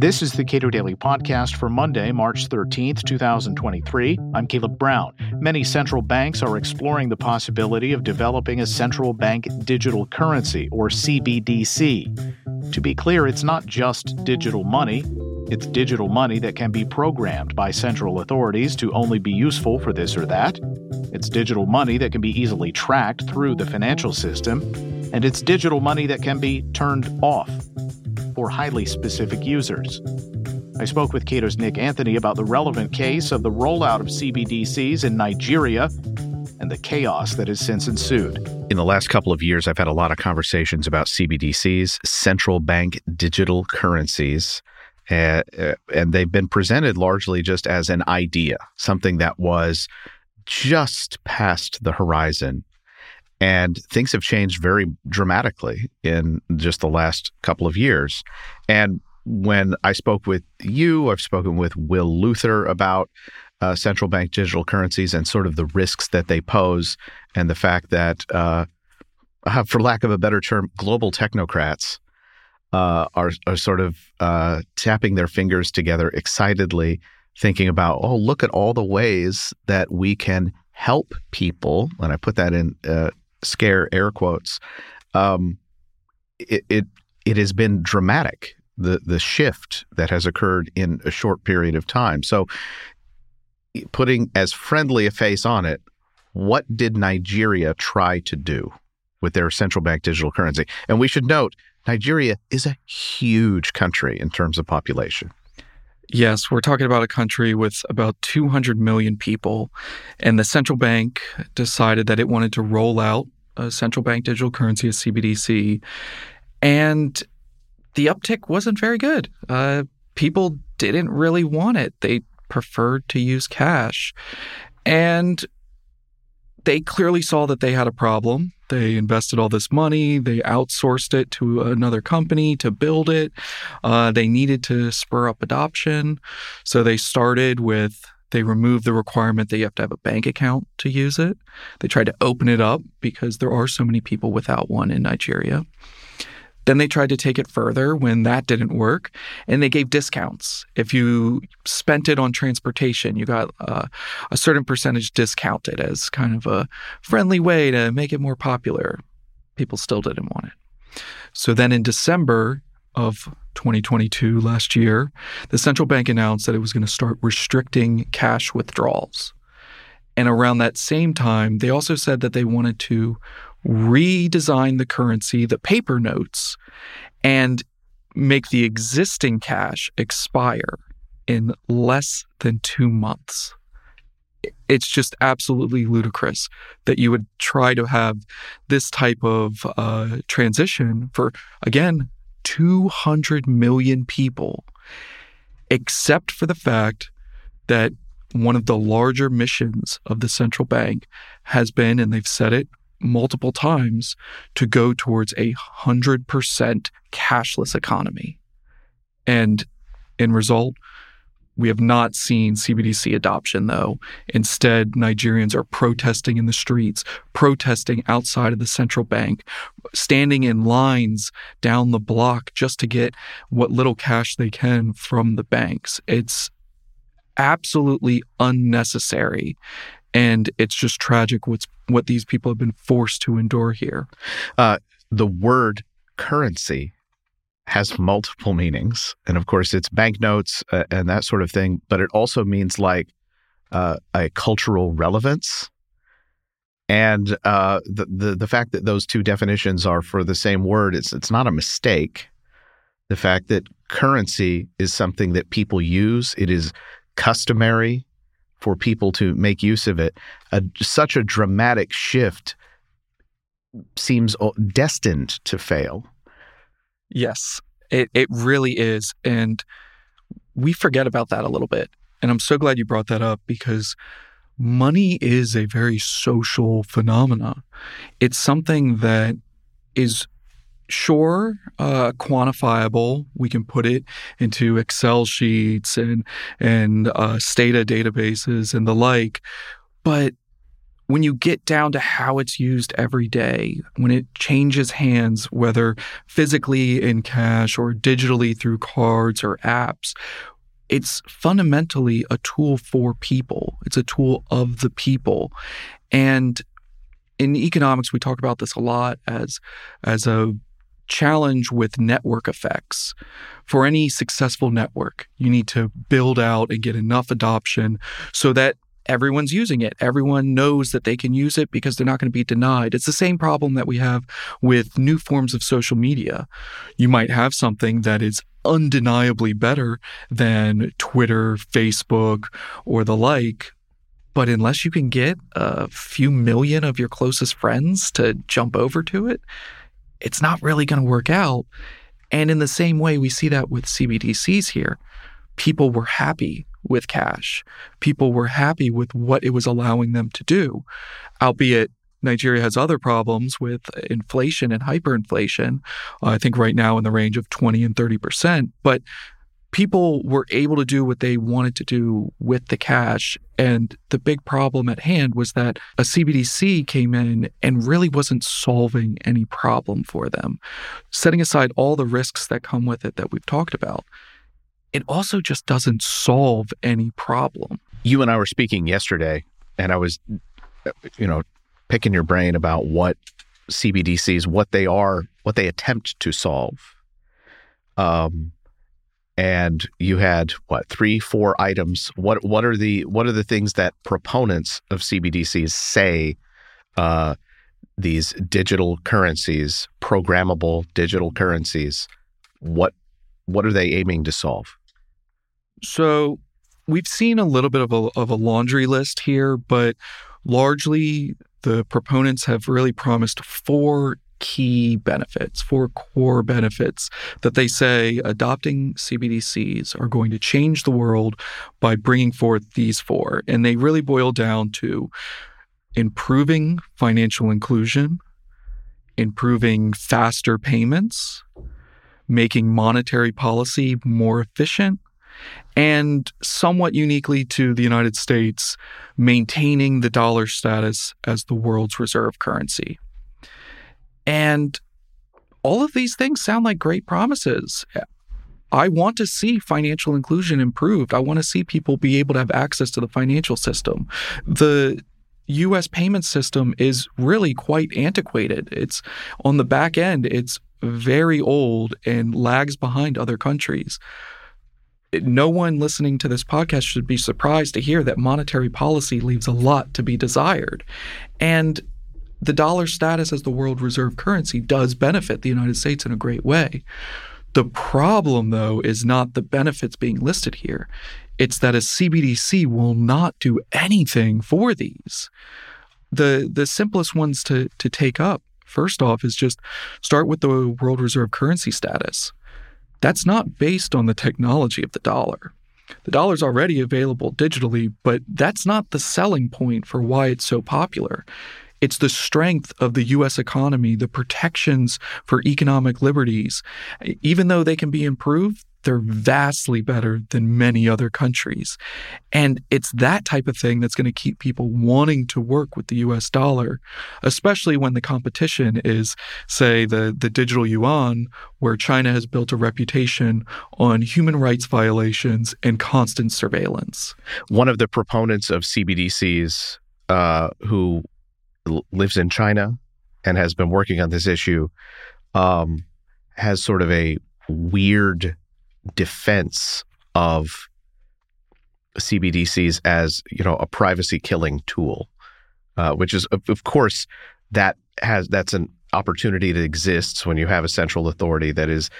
This is the Cato Daily Podcast for Monday, March 13th, 2023. I'm Caleb Brown. Many central banks are exploring the possibility of developing a central bank digital currency, or CBDC. To be clear, it's not just digital money. It's digital money that can be programmed by central authorities to only be useful for this or that. It's digital money that can be easily tracked through the financial system. And it's digital money that can be turned off for highly specific users. I spoke with Cato's Nick Anthony about the relevant case of the rollout of CBDCs in Nigeria and the chaos that has since ensued. In the last couple of years, I've had a lot of conversations about CBDCs, central bank digital currencies. Uh, and they've been presented largely just as an idea, something that was just past the horizon and things have changed very dramatically in just the last couple of years. And when I spoke with you, I've spoken with Will Luther about uh, central bank digital currencies and sort of the risks that they pose, and the fact that, uh, uh for lack of a better term, global technocrats uh, are, are sort of uh, tapping their fingers together excitedly, thinking about, oh, look at all the ways that we can help people. And I put that in uh, scare air quotes, um, it, it it has been dramatic the the shift that has occurred in a short period of time. So, putting as friendly a face on it, what did Nigeria try to do with their central bank digital currency? And we should note, Nigeria is a huge country in terms of population. Yes, we're talking about a country with about 200 million people, and the central bank decided that it wanted to roll out a central bank digital currency, a CBDC, and the uptick wasn't very good. Uh, people didn't really want it; they preferred to use cash, and they clearly saw that they had a problem. They invested all this money. They outsourced it to another company to build it. Uh, they needed to spur up adoption. So they started with they removed the requirement that you have to have a bank account to use it. They tried to open it up because there are so many people without one in Nigeria. Then they tried to take it further when that didn't work, and they gave discounts. If you spent it on transportation, you got uh, a certain percentage discounted as kind of a friendly way to make it more popular. People still didn't want it. So then in December of 2022, last year, the central bank announced that it was going to start restricting cash withdrawals. And around that same time, they also said that they wanted to redesign the currency, the paper notes, and make the existing cash expire in less than two months. It's just absolutely ludicrous that you would try to have this type of uh, transition for, again, 200 million people, except for the fact that one of the larger missions of the central bank has been, and they've said it multiple times to go towards a 100% cashless economy. And in result, we have not seen CBDC adoption, though. Instead, Nigerians are protesting in the streets, protesting outside of the central bank, standing in lines down the block just to get what little cash they can from the banks. It's absolutely unnecessary. And it's just tragic what's what these people have been forced to endure here. Uh, the word currency has multiple meanings, and of course, it's banknotes uh, and that sort of thing. But it also means like uh, a cultural relevance, and uh, the, the the fact that those two definitions are for the same word it's it's not a mistake. The fact that currency is something that people use, it is customary for people to make use of it. A, such a dramatic shift seems uh, destined to fail. Yes, it, it really is. And we forget about that a little bit. And I'm so glad you brought that up because money is a very social phenomena. It's something that is sure uh, quantifiable we can put it into excel sheets and and uh, stata databases and the like but when you get down to how it's used every day, when it changes hands, whether physically in cash or digitally through cards or apps, it's fundamentally a tool for people. It's a tool of the people. And in economics, we talk about this a lot as, as a challenge with network effects. For any successful network, you need to build out and get enough adoption so that everyone's using it. Everyone knows that they can use it because they're not going to be denied. It's the same problem that we have with new forms of social media. You might have something that is undeniably better than Twitter, Facebook, or the like. But unless you can get a few million of your closest friends to jump over to it, it's not really going to work out. And in the same way, we see that with CBDCs here. People were happy with cash. People were happy with what it was allowing them to do, albeit Nigeria has other problems with inflation and hyperinflation. Uh, I think right now in the range of 20 and 30%. But people were able to do what they wanted to do with the cash. And the big problem at hand was that a CBDC came in and really wasn't solving any problem for them, setting aside all the risks that come with it that we've talked about. It also just doesn't solve any problem. You and I were speaking yesterday, and I was, you know, picking your brain about what CBDCs, what they are, what they attempt to solve. Um, and you had what three, four items. What what are the what are the things that proponents of CBDCs say? Uh, these digital currencies, programmable digital currencies, what what are they aiming to solve? So we've seen a little bit of a, of a laundry list here, but largely the proponents have really promised four key benefits, four core benefits that they say adopting CBDCs are going to change the world by bringing forth these four. And they really boil down to improving financial inclusion, improving faster payments, making monetary policy more efficient, and somewhat uniquely to the United States, maintaining the dollar status as the world's reserve currency. And all of these things sound like great promises. I want to see financial inclusion improved. I want to see people be able to have access to the financial system. The US payment system is really quite antiquated. It's on the back end, it's very old and lags behind other countries no one listening to this podcast should be surprised to hear that monetary policy leaves a lot to be desired. And the dollar status as the world reserve currency does benefit the United States in a great way. The problem, though, is not the benefits being listed here. It's that a CBDC will not do anything for these. The the simplest ones to to take up, first off, is just start with the world reserve currency status. That's not based on the technology of the dollar. The dollar's already available digitally, but that's not the selling point for why it's so popular. It's the strength of the US economy, the protections for economic liberties. Even though they can be improved, they're vastly better than many other countries. And it's that type of thing that's going to keep people wanting to work with the US dollar, especially when the competition is, say, the, the digital yuan, where China has built a reputation on human rights violations and constant surveillance. One of the proponents of CBDCs uh, who lives in China and has been working on this issue um, has sort of a weird defense of CBDCs as you know a privacy killing tool, uh, which is of, course that has that's an opportunity that exists when you have a central authority that is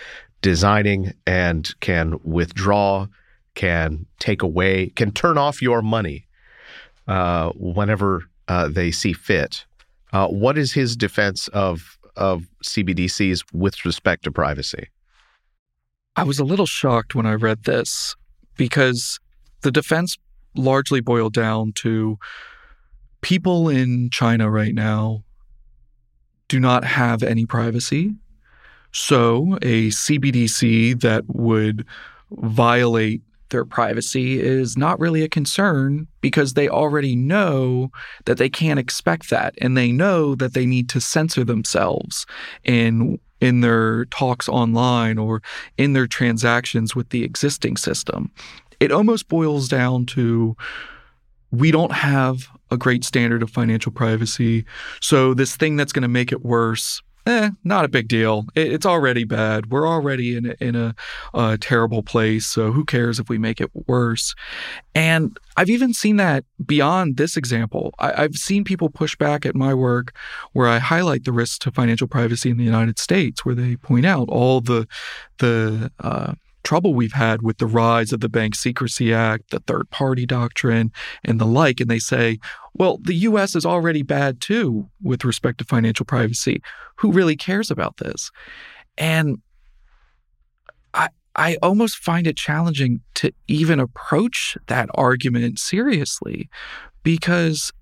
designing and can withdraw, can take away, can turn off your money uh, whenever uh, they see fit. Uh, what is his defense of of CBDCs with respect to privacy? I was a little shocked when I read this because the defense largely boiled down to people in China right now do not have any privacy. So, a CBDC that would violate their privacy is not really a concern because they already know that they can't expect that and they know that they need to censor themselves in in their talks online or in their transactions with the existing system. It almost boils down to we don't have a great standard of financial privacy. So this thing that's going to make it worse eh, not a big deal. it's already bad. We're already in a, in a, a terrible place. So who cares if we make it worse? And I've even seen that beyond this example. I, have seen people push back at my work where I highlight the risks to financial privacy in the United States, where they point out all the the uh, trouble we've had with the rise of the Bank Secrecy Act, the third party doctrine, and the like. And they say, well, the US is already bad too with respect to financial privacy. Who really cares about this? And I, I almost find it challenging to even approach that argument seriously because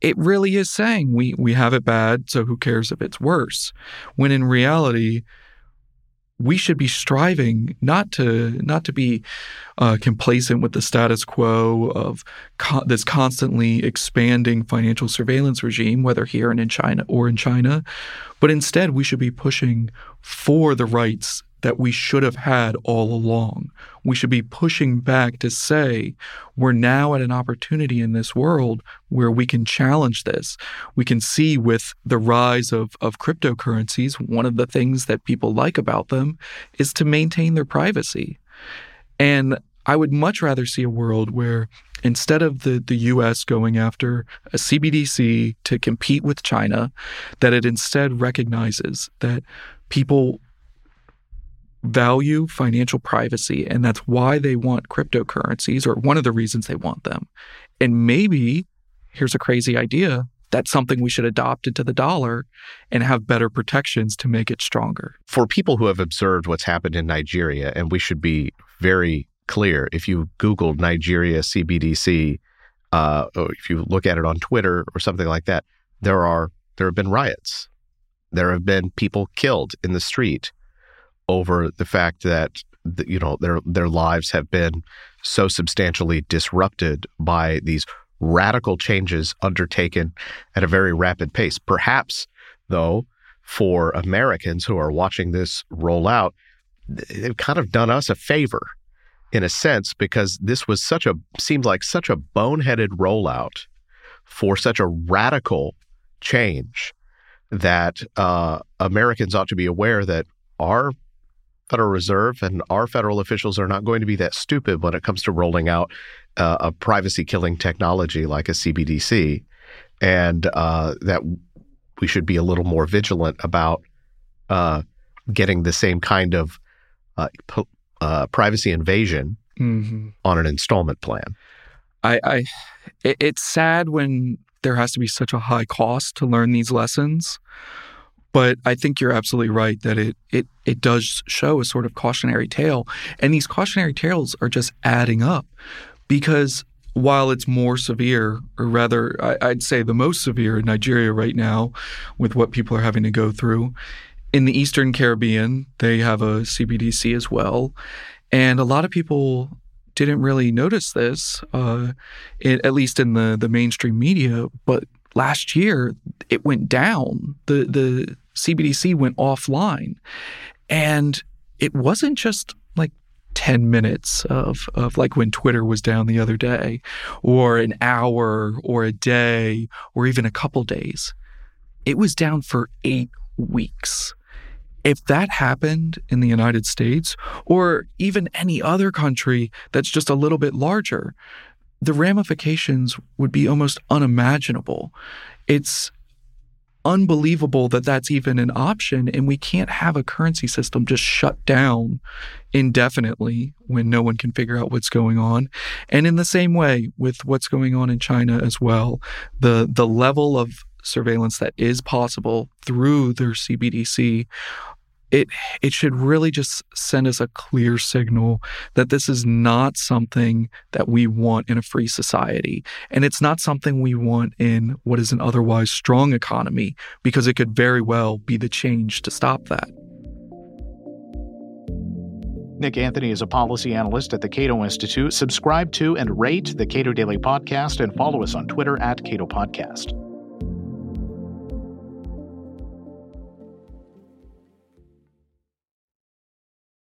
it really is saying we, we have it bad, so who cares if it's worse? When in reality, we should be striving not to not to be uh, complacent with the status quo of co- this constantly expanding financial surveillance regime, whether here and in China or in China, but instead we should be pushing for the rights that we should have had all along. We should be pushing back to say we're now at an opportunity in this world where we can challenge this. We can see with the rise of, of cryptocurrencies, one of the things that people like about them is to maintain their privacy. And I would much rather see a world where instead of the, the US going after a CBDC to compete with China, that it instead recognizes that people value financial privacy, and that's why they want cryptocurrencies, or one of the reasons they want them. And maybe, here's a crazy idea that's something we should adopt into the dollar and have better protections to make it stronger. For people who have observed what's happened in Nigeria, and we should be very clear if you Googled Nigeria CBDC, uh, or if you look at it on Twitter or something like that, there are there have been riots. There have been people killed in the street over the fact that you know their their lives have been so substantially disrupted by these radical changes undertaken at a very rapid pace. Perhaps, though, for Americans who are watching this roll out, they've kind of done us a favor in a sense because this was such a seemed like such a boneheaded rollout for such a radical change that uh, Americans ought to be aware that our Federal Reserve and our federal officials are not going to be that stupid when it comes to rolling out uh, a privacy killing technology like a CBDC, and uh, that we should be a little more vigilant about uh, getting the same kind of uh, uh, privacy invasion mm-hmm. on an installment plan. I, I, it's sad when there has to be such a high cost to learn these lessons. But I think you're absolutely right that it it it does show a sort of cautionary tale, and these cautionary tales are just adding up, because while it's more severe, or rather, I, would say the most severe in Nigeria right now, with what people are having to go through. In the Eastern Caribbean, they have a CBDC as well, and a lot of people didn't really notice this, uh, it, at least in the the mainstream media, but last year it went down. The the CBDC went offline. And it wasn't just like 10 minutes of, of like when Twitter was down the other day, or an hour, or a day, or even a couple days. It was down for eight weeks. If that happened in the United States, or even any other country that's just a little bit larger, the ramifications would be almost unimaginable. It's unbelievable that that's even an option. And we can't have a currency system just shut down indefinitely when no one can figure out what's going on. And in the same way with what's going on in China as well, the, the level of surveillance that is possible through their CBDC it it should really just send us a clear signal that this is not something that we want in a free society and it's not something we want in what is an otherwise strong economy because it could very well be the change to stop that Nick Anthony is a policy analyst at the Cato Institute. Subscribe to and rate the Cato Daily Podcast and follow us on Twitter at Cato Podcast.